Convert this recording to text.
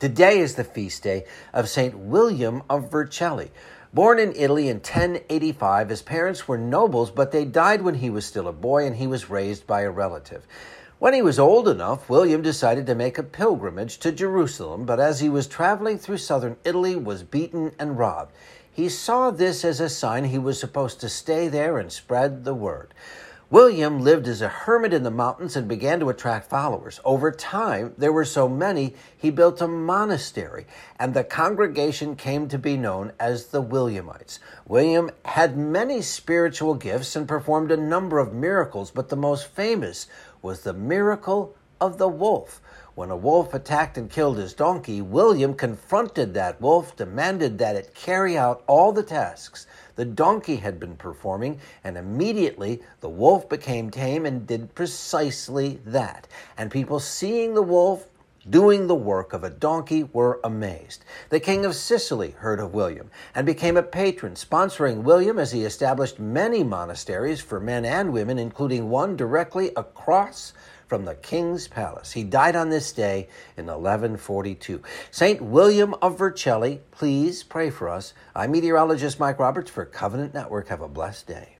Today is the feast day of St. William of Vercelli. Born in Italy in 1085, his parents were nobles, but they died when he was still a boy and he was raised by a relative. When he was old enough, William decided to make a pilgrimage to Jerusalem, but as he was traveling through southern Italy was beaten and robbed. He saw this as a sign he was supposed to stay there and spread the word. William lived as a hermit in the mountains and began to attract followers. Over time, there were so many, he built a monastery, and the congregation came to be known as the Williamites. William had many spiritual gifts and performed a number of miracles, but the most famous was the miracle of the wolf. When a wolf attacked and killed his donkey, William confronted that wolf, demanded that it carry out all the tasks the donkey had been performing, and immediately the wolf became tame and did precisely that. And people seeing the wolf doing the work of a donkey were amazed. The king of Sicily heard of William and became a patron, sponsoring William as he established many monasteries for men and women, including one directly across from the king's palace. He died on this day in 1142. St. William of Vercelli, please pray for us. I'm meteorologist Mike Roberts for Covenant Network. Have a blessed day.